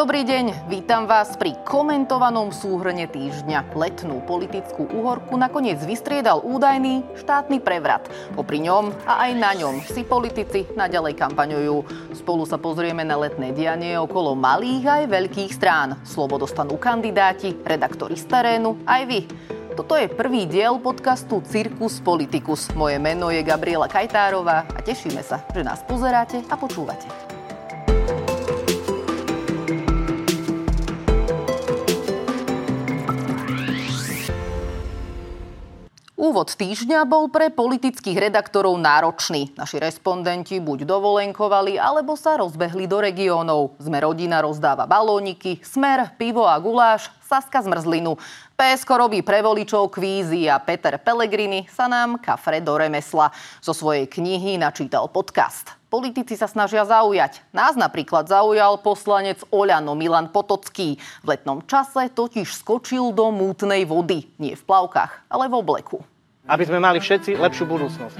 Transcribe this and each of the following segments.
Dobrý deň, vítam vás pri komentovanom súhrne týždňa. Letnú politickú uhorku nakoniec vystriedal údajný štátny prevrat. Popri ňom a aj na ňom si politici naďalej kampaňujú. Spolu sa pozrieme na letné dianie okolo malých aj veľkých strán. Slovo dostanú kandidáti, redaktori z terénu, aj vy. Toto je prvý diel podcastu Cirkus Politicus. Moje meno je Gabriela Kajtárová a tešíme sa, že nás pozeráte a počúvate. Úvod týždňa bol pre politických redaktorov náročný. Naši respondenti buď dovolenkovali, alebo sa rozbehli do regiónov. Sme rodina rozdáva balóniky, smer, pivo a guláš, Saska zmrzlinu. PSK robí pre voličov kvízy a Peter Pellegrini sa nám kafre do remesla. Zo svojej knihy načítal podcast. Politici sa snažia zaujať. Nás napríklad zaujal poslanec Oľano Milan Potocký. V letnom čase totiž skočil do mútnej vody. Nie v plavkách, ale v obleku aby sme mali všetci lepšiu budúcnosť.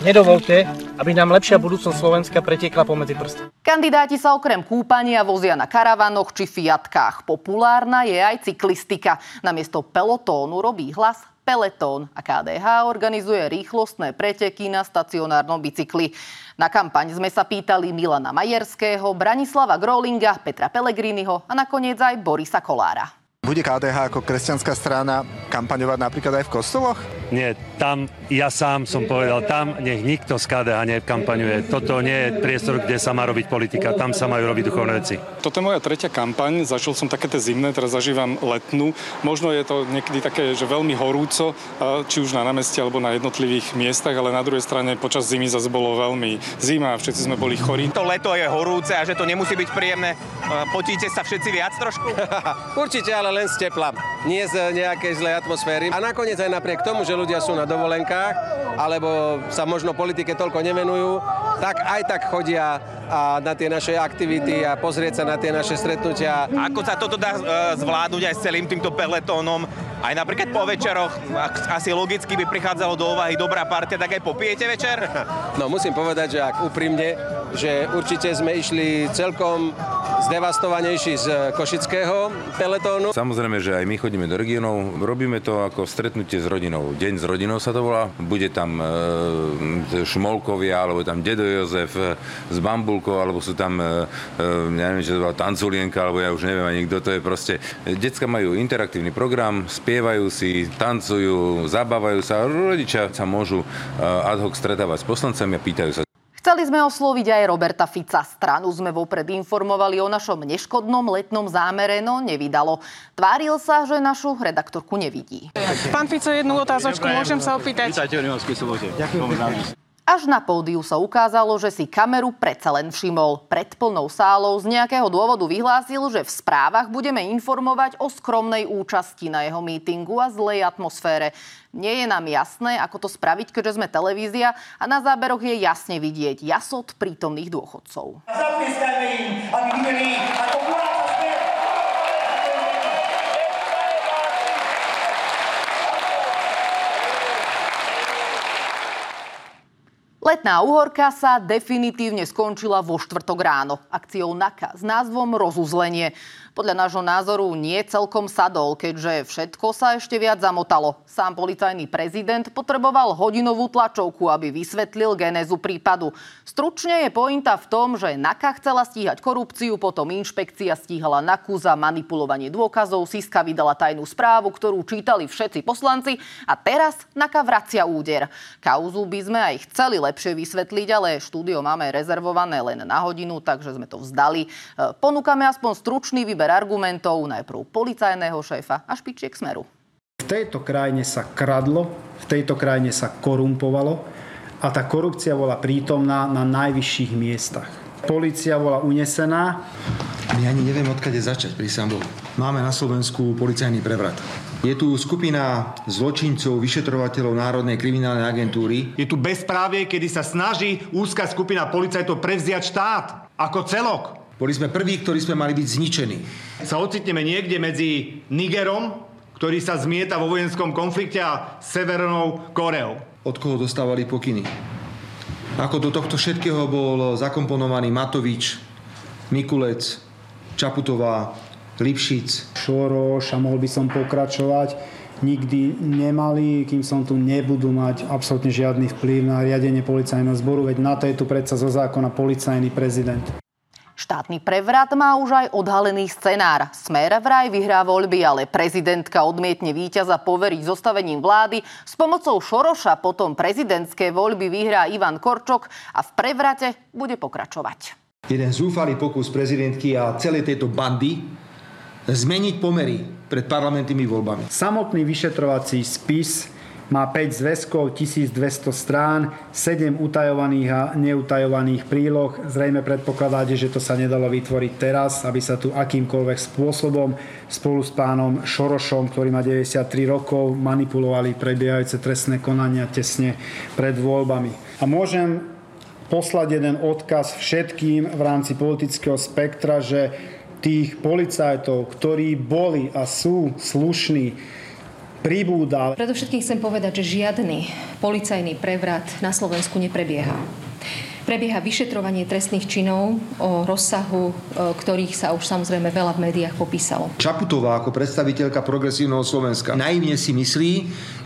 Nedovolte, aby nám lepšia budúcnosť Slovenska pretiekla pomedzi prsty. Kandidáti sa okrem kúpania vozia na karavanoch či fiatkách. Populárna je aj cyklistika. Namiesto pelotónu robí hlas Peletón a KDH organizuje rýchlostné preteky na stacionárnom bicykli. Na kampaň sme sa pýtali Milana Majerského, Branislava Grolinga, Petra Pellegriniho a nakoniec aj Borisa Kolára. Bude KDH ako kresťanská strana kampaňovať napríklad aj v kostoloch? Nie, tam ja sám som povedal, tam nech nikto z KDH nekampaňuje. Toto nie je priestor, kde sa má robiť politika, tam sa majú robiť duchovné veci. Toto je moja tretia kampaň, zažil som také tie zimné, teraz zažívam letnú. Možno je to niekedy také, že veľmi horúco, či už na námestí alebo na jednotlivých miestach, ale na druhej strane počas zimy zase bolo veľmi zima a všetci sme boli chorí. To leto je horúce a že to nemusí byť príjemné. Potíte sa všetci viac trošku? Určite, ale len z tepla, nie z nejakej zlej atmosféry. A nakoniec aj napriek tomu, že ľudia sú na dovolenkách, alebo sa možno politike toľko nevenujú, tak aj tak chodia na tie naše aktivity a pozrieť sa na tie naše stretnutia. Ako sa toto dá e, zvládnuť aj s celým týmto peletónom? Aj napríklad po večeroch, asi logicky by prichádzalo do úvahy dobrá partia, tak aj popijete večer? No musím povedať, že ak úprimne, že určite sme išli celkom zdevastovanejší z košického peletónu. Samozrejme, že aj my chodíme do regionov, robíme to ako stretnutie s rodinou. Deň s rodinou sa to volá. Bude tam e, Šmolkovia, alebo tam Dedo Jozef e, s Bambulkou, alebo sú tam, e, e, neviem, čo to bola Tanculienka, alebo ja už neviem ani kto to je. Proste, decka majú interaktívny program, spievajú si, tancujú, zabávajú sa. Rodičia sa môžu ad hoc stretávať s poslancami a pýtajú sa, Chceli sme osloviť aj Roberta Fica. Stranu sme vopred informovali o našom neškodnom letnom zámere, no nevydalo. Tváril sa, že našu redaktorku nevidí. Pán Fico, jednu otázočku, môžem sa opýtať? Vítajte v sobote. Ďakujem. Až na pódiu sa ukázalo, že si kameru predsa len všimol. Pred plnou sálou z nejakého dôvodu vyhlásil, že v správach budeme informovať o skromnej účasti na jeho mítingu a zlej atmosfére. Nie je nám jasné, ako to spraviť, keďže sme televízia a na záberoch je jasne vidieť jasot prítomných dôchodcov. Zapieskajme im, aby videli, ako Letná uhorka sa definitívne skončila vo štvrtok ráno. Akciou NAKA s názvom Rozuzlenie podľa nášho názoru nie celkom sadol, keďže všetko sa ešte viac zamotalo. Sám policajný prezident potreboval hodinovú tlačovku, aby vysvetlil genézu prípadu. Stručne je pointa v tom, že NAKA chcela stíhať korupciu, potom inšpekcia stíhala NAKU za manipulovanie dôkazov, Siska vydala tajnú správu, ktorú čítali všetci poslanci a teraz NAKA vracia úder. Kauzu by sme aj chceli lepšie vysvetliť, ale štúdio máme rezervované len na hodinu, takže sme to vzdali. E, ponúkame aspoň stručný výber výber argumentov najprv policajného šéfa a špičiek smeru. V tejto krajine sa kradlo, v tejto krajine sa korumpovalo a tá korupcia bola prítomná na najvyšších miestach. Polícia bola unesená. My ani neviem, odkade začať, prísam bol. Máme na Slovensku policajný prevrat. Je tu skupina zločincov, vyšetrovateľov Národnej kriminálnej agentúry. Je tu bezprávie, kedy sa snaží úzka skupina policajtov prevziať štát ako celok. Boli sme prví, ktorí sme mali byť zničení. Sa ocitneme niekde medzi Nigerom, ktorý sa zmieta vo vojenskom konflikte a Severnou Koreou. Od koho dostávali pokyny? Ako do tohto všetkého bol zakomponovaný Matovič, Mikulec, Čaputová, Lipšic. Šoroš a mohol by som pokračovať nikdy nemali, kým som tu nebudú mať absolútne žiadny vplyv na riadenie policajného zboru, veď na to je tu predsa zo zákona policajný prezident. Štátny prevrat má už aj odhalený scenár. Smer vraj vyhrá voľby, ale prezidentka odmietne víťaza poveriť zostavením vlády. S pomocou Šoroša potom prezidentské voľby vyhrá Ivan Korčok a v prevrate bude pokračovať. Jeden zúfalý pokus prezidentky a celej tejto bandy zmeniť pomery pred parlamentnými voľbami. Samotný vyšetrovací spis má 5 zväzkov, 1200 strán, 7 utajovaných a neutajovaných príloh. Zrejme predpokladáte, že to sa nedalo vytvoriť teraz, aby sa tu akýmkoľvek spôsobom spolu s pánom Šorošom, ktorý má 93 rokov, manipulovali prebiehajúce trestné konania tesne pred voľbami. A môžem poslať jeden odkaz všetkým v rámci politického spektra, že tých policajtov, ktorí boli a sú slušní, pribúda. Predovšetkým chcem povedať, že žiadny policajný prevrat na Slovensku neprebieha. Prebieha vyšetrovanie trestných činov o rozsahu, ktorých sa už samozrejme veľa v médiách popísalo. Čaputová ako predstaviteľka progresívneho Slovenska naivne si myslí,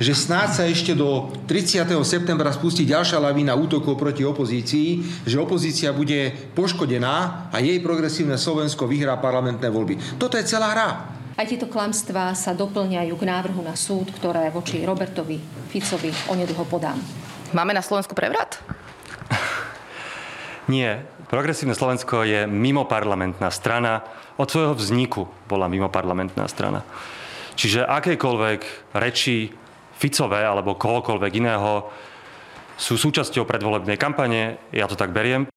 že snáď sa ešte do 30. septembra spustí ďalšia lavína útokov proti opozícii, že opozícia bude poškodená a jej progresívne Slovensko vyhrá parlamentné voľby. Toto je celá hra. Aj tieto klamstvá sa doplňajú k návrhu na súd, ktoré voči Robertovi Ficovi onedlho podám. Máme na Slovensku prevrat? Nie. Progresívne Slovensko je mimo parlamentná strana. Od svojho vzniku bola mimo parlamentná strana. Čiže akékoľvek reči Ficové alebo kohokoľvek iného sú súčasťou predvolebnej kampane, ja to tak beriem.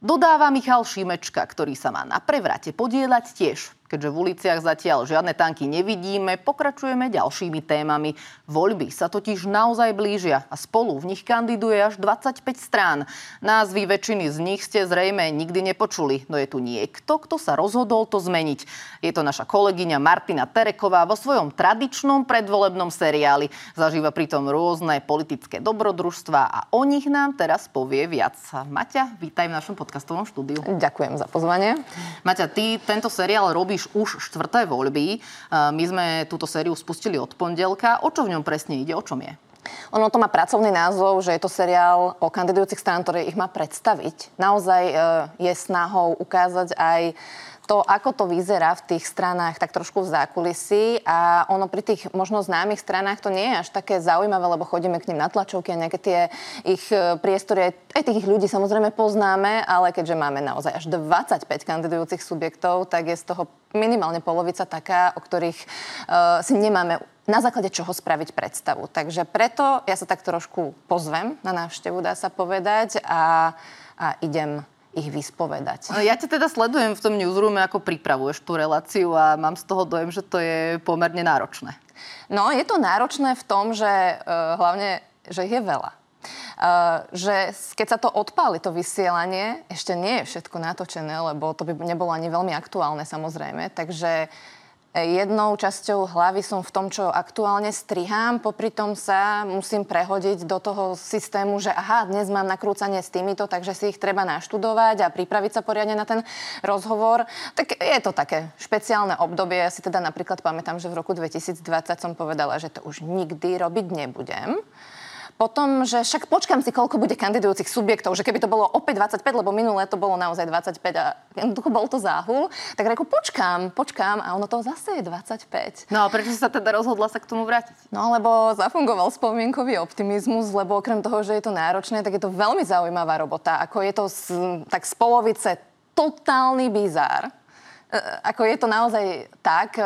Dodáva Michal Šimečka, ktorý sa má na prevrate podielať tiež. Keďže v uliciach zatiaľ žiadne tanky nevidíme, pokračujeme ďalšími témami. Voľby sa totiž naozaj blížia a spolu v nich kandiduje až 25 strán. Názvy väčšiny z nich ste zrejme nikdy nepočuli, no je tu niekto, kto sa rozhodol to zmeniť. Je to naša kolegyňa Martina Tereková vo svojom tradičnom predvolebnom seriáli. Zažíva pritom rôzne politické dobrodružstva a o nich nám teraz povie viac. Maťa, vítaj v našom podcastovom štúdiu. Ďakujem za pozvanie. Maťa, ty tento seriál robíš robíš už štvrté voľby. My sme túto sériu spustili od pondelka. O čo v ňom presne ide? O čom je? Ono to má pracovný názov, že je to seriál o kandidujúcich strán, ktoré ich má predstaviť. Naozaj e, je snahou ukázať aj to, ako to vyzerá v tých stranách, tak trošku v zákulisí a ono pri tých možno známych stranách to nie je až také zaujímavé, lebo chodíme k ním na tlačovky a nejaké tie ich e, priestory, aj tých ľudí samozrejme poznáme, ale keďže máme naozaj až 25 kandidujúcich subjektov, tak je z toho minimálne polovica taká, o ktorých uh, si nemáme na základe čoho spraviť predstavu. Takže preto ja sa tak trošku pozvem na návštevu, dá sa povedať, a, a idem ich vyspovedať. Ja ťa teda sledujem v tom newsroome, ako pripravuješ tú reláciu a mám z toho dojem, že to je pomerne náročné. No, je to náročné v tom, že uh, hlavne, že je veľa. Uh, že keď sa to odpáli, to vysielanie, ešte nie je všetko natočené, lebo to by nebolo ani veľmi aktuálne samozrejme, takže Jednou časťou hlavy som v tom, čo aktuálne strihám, popri tom sa musím prehodiť do toho systému, že aha, dnes mám nakrúcanie s týmito, takže si ich treba naštudovať a pripraviť sa poriadne na ten rozhovor. Tak je to také špeciálne obdobie. Ja si teda napríklad pamätám, že v roku 2020 som povedala, že to už nikdy robiť nebudem potom, že však počkám si, koľko bude kandidujúcich subjektov, že keby to bolo opäť 25, lebo minulé to bolo naozaj 25 a jednoducho bol to záhul, tak reku počkám, počkám a ono to zase je 25. No a prečo sa teda rozhodla sa k tomu vrátiť? No lebo zafungoval spomienkový optimizmus, lebo okrem toho, že je to náročné, tak je to veľmi zaujímavá robota. Ako je to z, tak z polovice totálny bizár ako je to naozaj tak. E,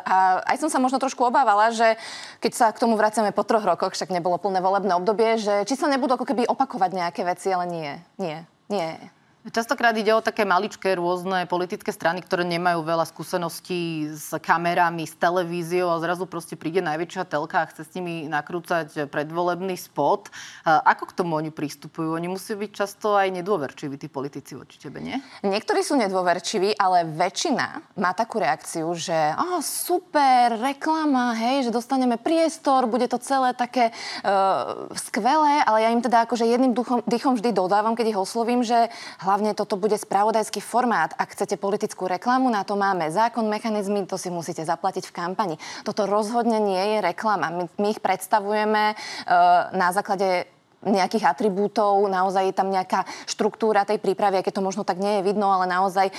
a aj som sa možno trošku obávala, že keď sa k tomu vraciame po troch rokoch, však nebolo plné volebné obdobie, že či sa nebudú ako keby opakovať nejaké veci, ale nie, nie, nie. Častokrát ide o také maličké rôzne politické strany, ktoré nemajú veľa skúseností s kamerami, s televíziou a zrazu proste príde najväčšia telka a chce s nimi nakrúcať predvolebný spot. Ako k tomu oni pristupujú? Oni musí byť často aj nedôverčiví, tí politici voči tebe, nie? Niektorí sú nedôverčiví, ale väčšina má takú reakciu, že oh, super, reklama, hej, že dostaneme priestor, bude to celé také uh, skvelé, ale ja im teda akože jedným duchom, dychom vždy dodávam, keď ich oslovím, že hlavne toto bude spravodajský formát. Ak chcete politickú reklamu, na to máme zákon, mechanizmy, to si musíte zaplatiť v kampani. Toto rozhodne nie je reklama. My, my ich predstavujeme uh, na základe nejakých atribútov, naozaj je tam nejaká štruktúra tej prípravy, keď to možno tak nie je vidno, ale naozaj e,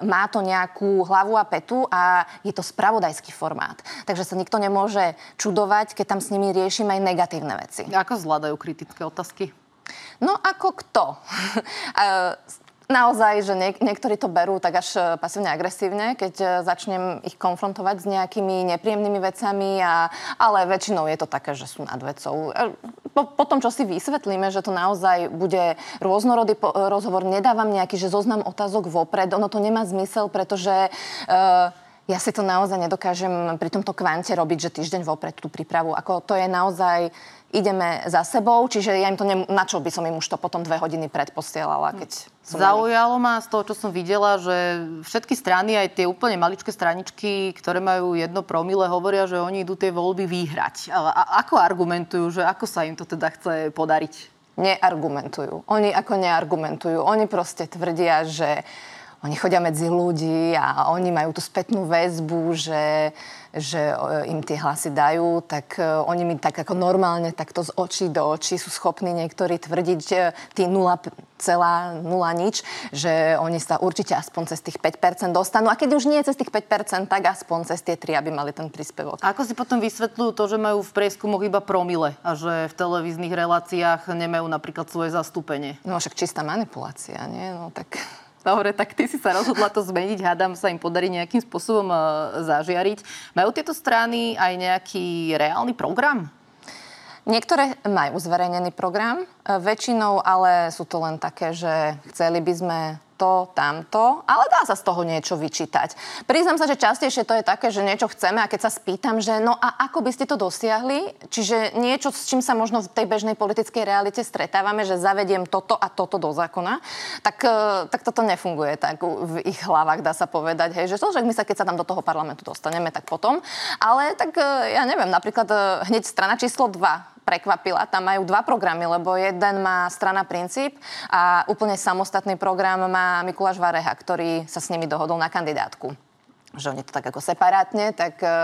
má to nejakú hlavu a petu a je to spravodajský formát. Takže sa nikto nemôže čudovať, keď tam s nimi riešime aj negatívne veci. Ako zvládajú kritické otázky? No ako kto? Naozaj, že niek- niektorí to berú tak až e, pasívne agresívne, keď e, začnem ich konfrontovať s nejakými nepríjemnými vecami, a, ale väčšinou je to také, že sú nad vecou. E, po, po tom, čo si vysvetlíme, že to naozaj bude rôznorodý po- rozhovor, nedávam nejaký, že zoznam otázok vopred, ono to nemá zmysel, pretože... Uh, ja si to naozaj nedokážem pri tomto kvante robiť, že týždeň vopred tú prípravu. Ako to je naozaj ideme za sebou, čiže ja im to, ne, na čo by som im už to potom dve hodiny predposielala, keď som Zaujalo ma z toho, čo som videla, že všetky strany, aj tie úplne maličké straničky, ktoré majú jedno promile, hovoria, že oni idú tie voľby vyhrať. A, a ako argumentujú, že ako sa im to teda chce podariť? Neargumentujú. Oni ako neargumentujú. Oni proste tvrdia, že oni chodia medzi ľudí a oni majú tú spätnú väzbu, že že e, im tie hlasy dajú, tak e, oni mi tak ako normálne takto z očí do očí sú schopní niektorí tvrdiť tí 0,0 nič, že oni sa určite aspoň cez tých 5% dostanú. A keď už nie cez tých 5%, tak aspoň cez tie 3, aby mali ten príspevok. A ako si potom vysvetľujú to, že majú v prieskumoch iba promile a že v televíznych reláciách nemajú napríklad svoje zastúpenie? No však čistá manipulácia, nie? No tak Dobre, tak ty si sa rozhodla to zmeniť. Hádam sa im podarí nejakým spôsobom e, zažiariť. Majú tieto strany aj nejaký reálny program? Niektoré majú zverejnený program, e, väčšinou ale sú to len také, že chceli by sme to, tamto, ale dá sa z toho niečo vyčítať. Priznám sa, že častejšie to je také, že niečo chceme a keď sa spýtam, že no a ako by ste to dosiahli, čiže niečo, s čím sa možno v tej bežnej politickej realite stretávame, že zavediem toto a toto do zákona, tak, e, tak toto nefunguje tak v ich hlavách, dá sa povedať, hej, že to, že my sa, keď sa tam do toho parlamentu dostaneme, tak potom. Ale tak e, ja neviem, napríklad e, hneď strana číslo 2 prekvapila. Tam majú dva programy, lebo jeden má strana Princíp a úplne samostatný program má Mikuláš Vareha, ktorý sa s nimi dohodol na kandidátku že oni to tak ako separátne, tak, e,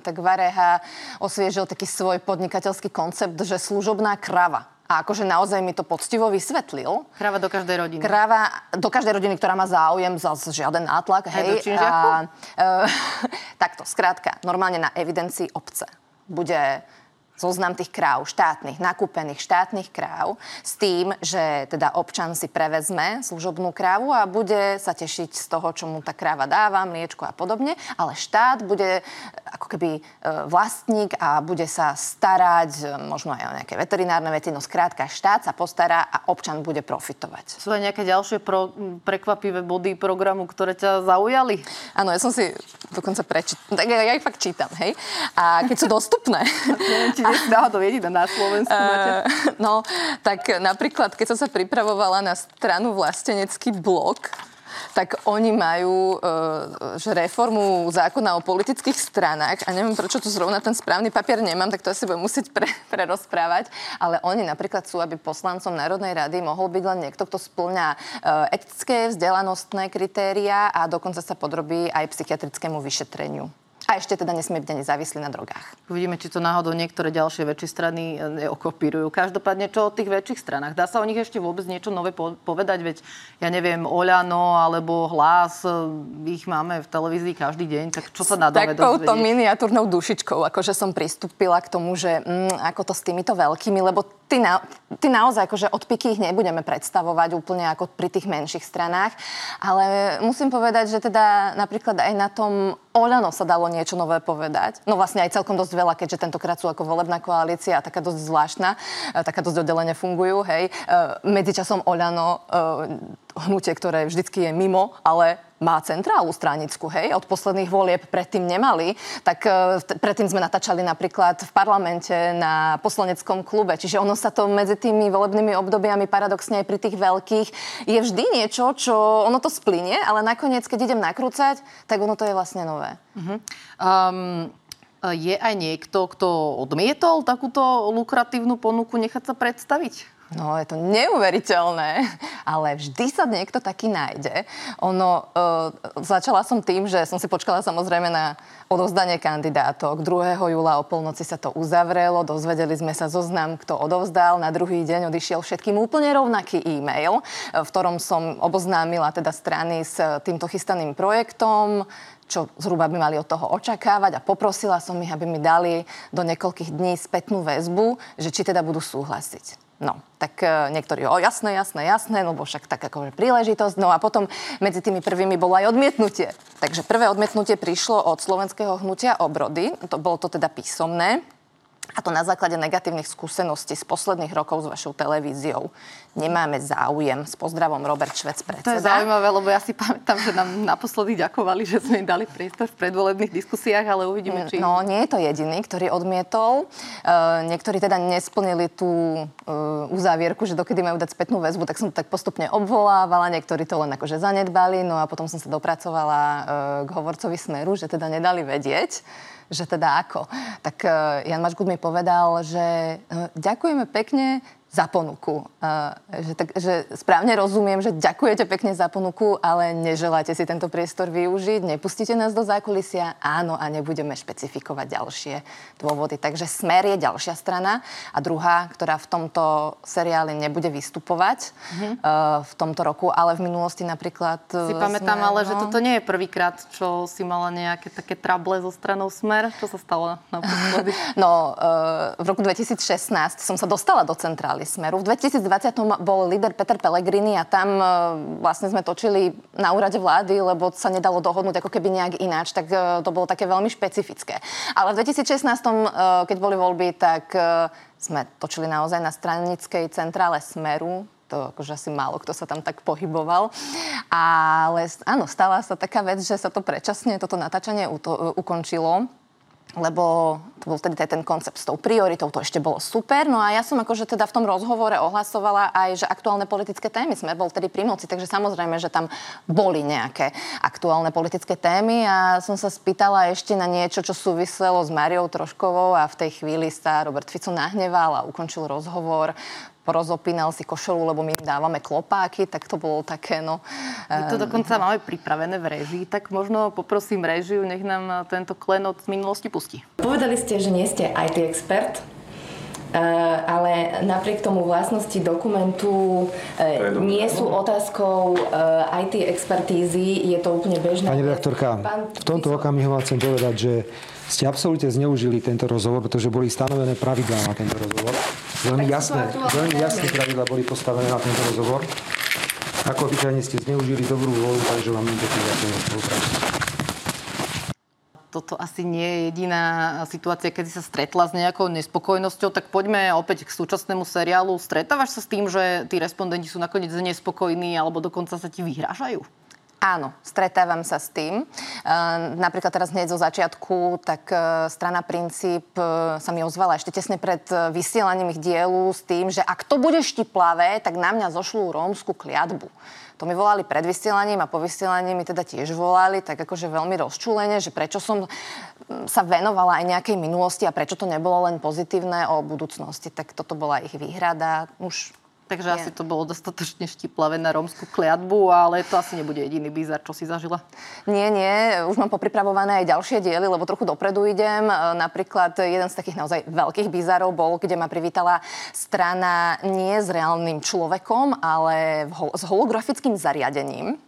tak Vareha osviežil taký svoj podnikateľský koncept, že služobná krava. A akože naozaj mi to poctivo vysvetlil. Krava do každej rodiny. Krava do každej rodiny, ktorá má záujem, za žiaden nátlak. Hej, hej a, e, takto, skrátka, normálne na evidencii obce bude zoznam tých kráv, štátnych, nakúpených štátnych kráv, s tým, že teda občan si prevezme služobnú krávu a bude sa tešiť z toho, čo mu tá kráva dáva, mliečko a podobne, ale štát bude ako keby e, vlastník a bude sa starať e, možno aj o nejaké veterinárne veci, no skrátka štát sa postará a občan bude profitovať. Sú aj nejaké ďalšie pro, prekvapivé body programu, ktoré ťa zaujali? Áno, ja som si dokonca prečítala, tak ja, ja ich fakt čítam, hej. A keď sú dostupné, náhodou jediná na Slovensku máte? Uh, no, tak napríklad, keď som sa pripravovala na stranu Vlastenecký blok, tak oni majú uh, že reformu zákona o politických stranách a neviem, prečo tu zrovna ten správny papier nemám, tak to asi budem musieť pre, prerozprávať, ale oni napríklad sú, aby poslancom Národnej rady mohol byť len niekto, kto splňa uh, etické, vzdelanostné kritéria a dokonca sa podrobí aj psychiatrickému vyšetreniu. A ešte teda nesmie byť ani závislý na drogách. Uvidíme, či to náhodou niektoré ďalšie väčšie strany e, neokopírujú. Každopádne, čo o tých väčších stranách? Dá sa o nich ešte vôbec niečo nové povedať? Veď, ja neviem, Oľano alebo Hlas, e, ich máme v televízii každý deň, tak čo sa dozvedieť? Takouto miniatúrnou dušičkou, akože som pristúpila k tomu, že mm, ako to s týmito veľkými, lebo ty, na, ty naozaj akože od piky ich nebudeme predstavovať úplne ako pri tých menších stranách, ale musím povedať, že teda napríklad aj na tom Oľano sa dalo niečo nové povedať. No vlastne aj celkom dosť veľa, keďže tentokrát sú ako volebná koalícia taká dosť zvláštna, e, taká dosť oddelenie fungujú, hej. E, medzičasom Oľano, e, hnutie, ktoré vždycky je mimo, ale má centrálu stranickú, hej, od posledných volieb predtým nemali, tak predtým sme natáčali napríklad v parlamente na poslaneckom klube, čiže ono sa to medzi tými volebnými obdobiami paradoxne aj pri tých veľkých je vždy niečo, čo ono to splinie, ale nakoniec, keď idem nakrúcať, tak ono to je vlastne nové. Uh-huh. Um, je aj niekto, kto odmietol takúto lukratívnu ponuku nechať sa predstaviť? No, je to neuveriteľné, ale vždy sa niekto taký nájde. Ono, uh, začala som tým, že som si počkala samozrejme na odovzdanie kandidátok. 2. júla o polnoci sa to uzavrelo, dozvedeli sme sa zoznam, kto odovzdal. Na druhý deň odišiel všetkým úplne rovnaký e-mail, v ktorom som oboznámila teda strany s týmto chystaným projektom čo zhruba by mali od toho očakávať a poprosila som ich, aby mi dali do niekoľkých dní spätnú väzbu, že či teda budú súhlasiť. No, tak e, niektorí, o jasné, jasné, jasné, no bo však tak akože príležitosť. No a potom medzi tými prvými bolo aj odmietnutie. Takže prvé odmietnutie prišlo od slovenského hnutia obrody, to bolo to teda písomné. A to na základe negatívnych skúseností z posledných rokov s vašou televíziou nemáme záujem. S pozdravom Robert Švec, predseda. To je zaujímavé, lebo ja si pamätám, že nám naposledy ďakovali, že sme im dali priestor v predvolebných diskusiách, ale uvidíme, či... No, nie je to jediný, ktorý odmietol. Uh, niektorí teda nesplnili tú uh, uzávierku, že dokedy majú dať spätnú väzbu, tak som to tak postupne obvolávala, niektorí to len akože zanedbali, no a potom som sa dopracovala uh, k hovorcovi Smeru, že teda nedali vedieť že teda ako. Tak uh, Jan Mačgut mi povedal, že uh, ďakujeme pekne, za ponuku. Uh, že, tak, že správne rozumiem, že ďakujete pekne za ponuku, ale neželáte si tento priestor využiť, nepustíte nás do zákulisia, áno, a nebudeme špecifikovať ďalšie dôvody. Takže Smer je ďalšia strana a druhá, ktorá v tomto seriáli nebude vystupovať mm-hmm. uh, v tomto roku, ale v minulosti napríklad... Si pamätám, Smer, ale no... že toto nie je prvýkrát, čo si mala nejaké také trable zo stranou Smer. Čo sa stalo naposledy? no, uh, v roku 2016 som sa dostala do centrály strany Smeru. V 2020 bol líder Peter Pellegrini a tam e, vlastne sme točili na úrade vlády, lebo sa nedalo dohodnúť ako keby nejak ináč, tak e, to bolo také veľmi špecifické. Ale v 2016, e, keď boli voľby, tak sme točili naozaj na stranickej centrále Smeru, to akože asi málo kto sa tam tak pohyboval. Ale áno, stala sa taká vec, že sa to predčasne, toto natáčanie ukončilo lebo to bol vtedy ten koncept s tou prioritou, to ešte bolo super. No a ja som akože teda v tom rozhovore ohlasovala aj, že aktuálne politické témy, sme bol vtedy pri moci, takže samozrejme, že tam boli nejaké aktuálne politické témy a som sa spýtala ešte na niečo, čo súviselo s Mariou Troškovou a v tej chvíli sa Robert Fico nahneval a ukončil rozhovor porozopínal si košelu, lebo my im dávame klopáky, tak to bolo také, no... My to dokonca máme pripravené v režii, tak možno poprosím režiu, nech nám tento klenot z minulosti pustí. Povedali ste, že nie ste IT expert, Uh, ale napriek tomu vlastnosti dokumentu uh, nie sú otázkou IT expertízy, je to úplne bežné. Pani redaktorka, v tomto okamihu chcem povedať, že ste absolútne zneužili tento rozhovor, pretože boli stanovené pravidlá na tento rozhovor. Veľmi jasné, veľmi jasné pravidlá boli postavené na tento rozhovor. Ako obyčajne ste zneužili dobrú vôľu, takže vám neďakujem za spoluprácu toto asi nie je jediná situácia, kedy sa stretla s nejakou nespokojnosťou, tak poďme opäť k súčasnému seriálu. Stretávaš sa s tým, že tí respondenti sú nakoniec nespokojní alebo dokonca sa ti vyhrážajú? Áno, stretávam sa s tým. E, napríklad teraz hneď zo začiatku, tak e, strana Princíp e, sa mi ozvala ešte tesne pred vysielaním ich dielu s tým, že ak to bude štiplavé, tak na mňa zošlú rómsku kliatbu. To mi volali pred vysielaním a po vysielaní mi teda tiež volali, tak akože veľmi rozčúlenie, že prečo som sa venovala aj nejakej minulosti a prečo to nebolo len pozitívne o budúcnosti. Tak toto bola ich výhrada. Už Takže nie. asi to bolo dostatočne štiplavé na rómsku kliatbu, ale to asi nebude jediný bizar, čo si zažila. Nie, nie. Už mám popripravované aj ďalšie diely, lebo trochu dopredu idem. E, napríklad jeden z takých naozaj veľkých bizarov bol, kde ma privítala strana nie s reálnym človekom, ale s holografickým zariadením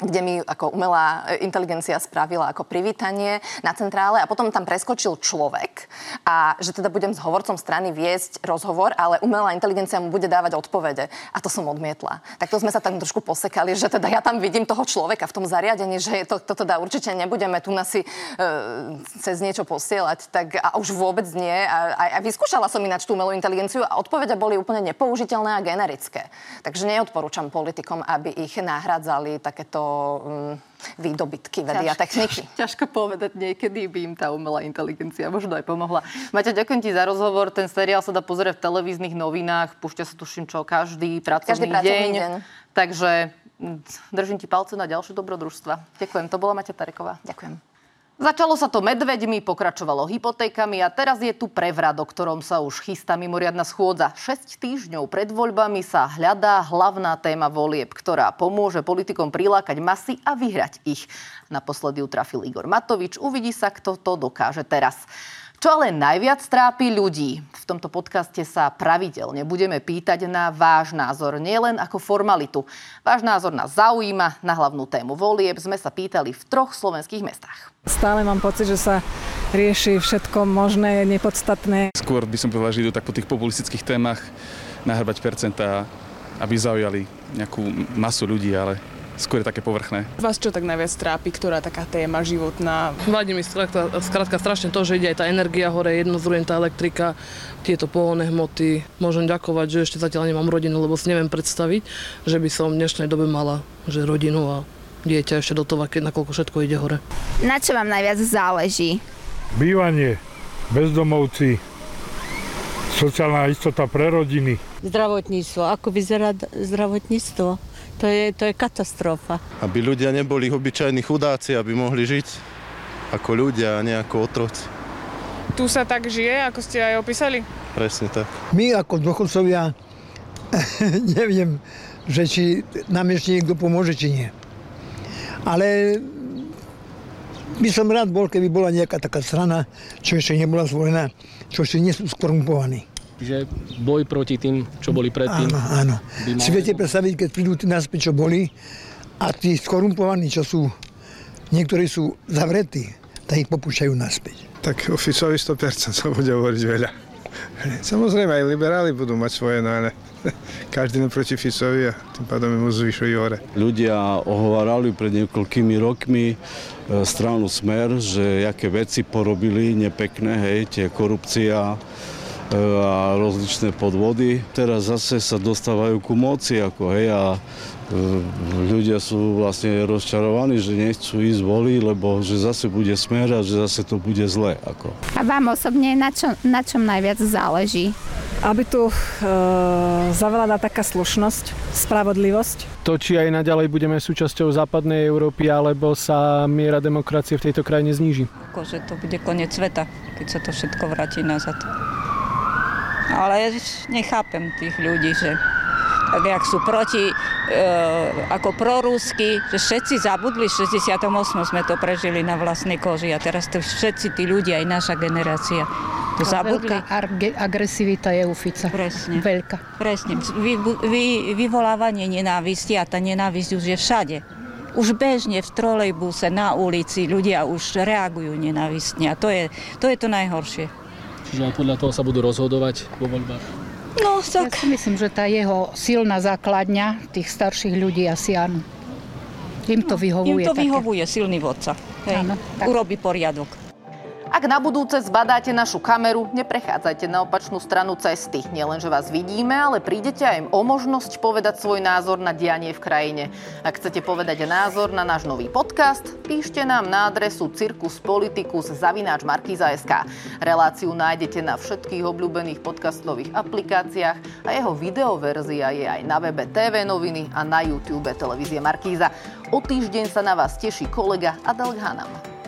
kde mi ako umelá inteligencia spravila ako privítanie na centrále a potom tam preskočil človek a že teda budem s hovorcom strany viesť rozhovor, ale umelá inteligencia mu bude dávať odpovede. A to som odmietla. Tak to sme sa tam trošku posekali, že teda ja tam vidím toho človeka v tom zariadení, že to, to teda určite nebudeme tu nasi uh, cez niečo posielať, tak a už vôbec nie. A, a, a vyskúšala som ináč tú umelú inteligenciu a odpovede boli úplne nepoužiteľné a generické. Takže neodporúčam politikom, aby ich nahradzali takéto um, výdobytky vedy a techniky. Ťažko povedať, niekedy by im tá umelá inteligencia možno aj pomohla. Maťa, ďakujem ti za rozhovor. Ten seriál sa dá pozrieť v televíznych novinách. Púšťa sa tuším čo, každý pracovný, každý pracovný deň. deň. Takže mm, držím ti palce na ďalšie dobrodružstva. Ďakujem. To bola Maťa Tareková. Ďakujem. Začalo sa to medveďmi, pokračovalo hypotékami a teraz je tu prevrat, o ktorom sa už chystá mimoriadna schôdza. 6 týždňov pred voľbami sa hľadá hlavná téma volieb, ktorá pomôže politikom prilákať masy a vyhrať ich. Naposledy ju trafil Igor Matovič. Uvidí sa, kto to dokáže teraz. Čo ale najviac trápi ľudí? V tomto podcaste sa pravidelne budeme pýtať na váš názor, nielen ako formalitu. Váš názor nás zaujíma, na hlavnú tému volieb sme sa pýtali v troch slovenských mestách. Stále mám pocit, že sa rieši všetko možné, nepodstatné. Skôr by som povedal, že idú tak po tých populistických témach nahrbať percentá, aby zaujali nejakú masu ľudí, ale skôr také povrchné. Vás čo tak najviac trápi, ktorá taká téma životná? Vadí mi skrátka, skrátka strašne to, že ide aj tá energia hore, jednozrujeme tá elektrika, tieto pohonné hmoty. Môžem ďakovať, že ešte zatiaľ nemám rodinu, lebo si neviem predstaviť, že by som v dnešnej dobe mala že rodinu a dieťa ešte do toho, nakoľko všetko ide hore. Na čo vám najviac záleží? Bývanie, bezdomovci, sociálna istota pre rodiny. Zdravotníctvo. Ako vyzerá zdravotníctvo? To je, to je katastrofa. Aby ľudia neboli obyčajní chudáci, aby mohli žiť ako ľudia a nie ako otroci. Tu sa tak žije, ako ste aj opísali? Presne tak. My ako dôchodcovia neviem, že či nám ešte niekto pomôže, či nie. Ale by som rád bol, keby bola nejaká taká strana, čo ešte nebola zvolená, čo ešte nie sú skorumpovaní že boj proti tým, čo boli predtým. Áno, áno. Si viete predstaviť, keď prídu tí naspäť, čo boli a tí skorumpovaní, čo sú, niektorí sú zavretí, tak ich popúšťajú naspäť. Tak Ficovi 100% sa bude hovoriť veľa. Samozrejme, aj liberáli budú mať svoje, no ale každý proti Ficovi a tým pádom mu zvyšujú hore. Ľudia ohovárali pred niekoľkými rokmi e, stranu Smer, že aké veci porobili nepekné, hej, tie korupcia, a rozličné podvody. Teraz zase sa dostávajú ku moci, ako hej, a e, ľudia sú vlastne rozčarovaní, že nechcú ísť voliť, lebo že zase bude smer a že zase to bude zle. Ako. A vám osobne na, čo, na čom najviac záleží? Aby tu e, zavládla taká slušnosť, spravodlivosť. To, či aj naďalej budeme súčasťou západnej Európy, alebo sa miera demokracie v tejto krajine zníži. Akože to bude koniec sveta, keď sa to všetko vráti nazad. Ale nechápem tých ľudí, že tak jak sú proti, e, ako prorúsky, že všetci zabudli, v 68. sme to prežili na vlastnej koži a teraz to všetci tí ľudia, aj naša generácia, to a zabudli. Veľká agresivita je u Fica. Presne. Veľká. Presne. Vy, vy, vyvolávanie nenávisti a tá nenávisť už je všade. Už bežne v trolejbuse, na ulici ľudia už reagujú nenávistne a to je to, je to najhoršie. Čiže aj podľa toho sa budú rozhodovať vo voľbách? No, tak... Ja si myslím, že tá jeho silná základňa tých starších ľudí asi áno. Im to vyhovuje. Im to také. vyhovuje, silný vodca. Hej, áno, Urobí poriadok. Ak na budúce zbadáte našu kameru, neprechádzajte na opačnú stranu cesty. Nielen, že vás vidíme, ale prídete aj o možnosť povedať svoj názor na dianie v krajine. Ak chcete povedať názor na náš nový podcast, píšte nám na adresu cirkuspolitikus.sk. Reláciu nájdete na všetkých obľúbených podcastových aplikáciách a jeho videoverzia je aj na webe TV noviny a na YouTube televízie Markíza. O týždeň sa na vás teší kolega Adel Hanam.